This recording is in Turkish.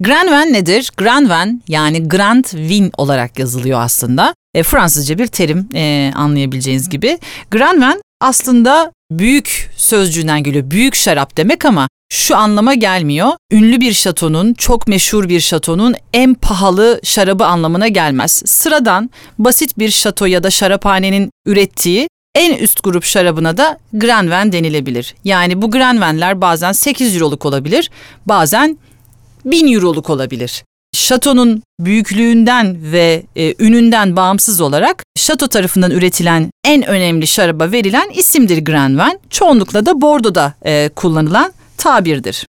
Grand Vin nedir? Grand Vin yani Grand Vin olarak yazılıyor aslında. E, Fransızca bir terim e, anlayabileceğiniz gibi. Grand Vin aslında büyük sözcüğünden geliyor. Büyük şarap demek ama şu anlama gelmiyor. Ünlü bir şatonun, çok meşhur bir şatonun en pahalı şarabı anlamına gelmez. Sıradan basit bir şato ya da şaraphanenin ürettiği en üst grup şarabına da Grand Vin denilebilir. Yani bu Grand Vin'ler bazen 8 euroluk olabilir, bazen 1000 euroluk olabilir. Şatonun büyüklüğünden ve e, ününden bağımsız olarak şato tarafından üretilen en önemli şaraba verilen isimdir Grand Vin. Çoğunlukla da Bordeaux'da e, kullanılan tabirdir.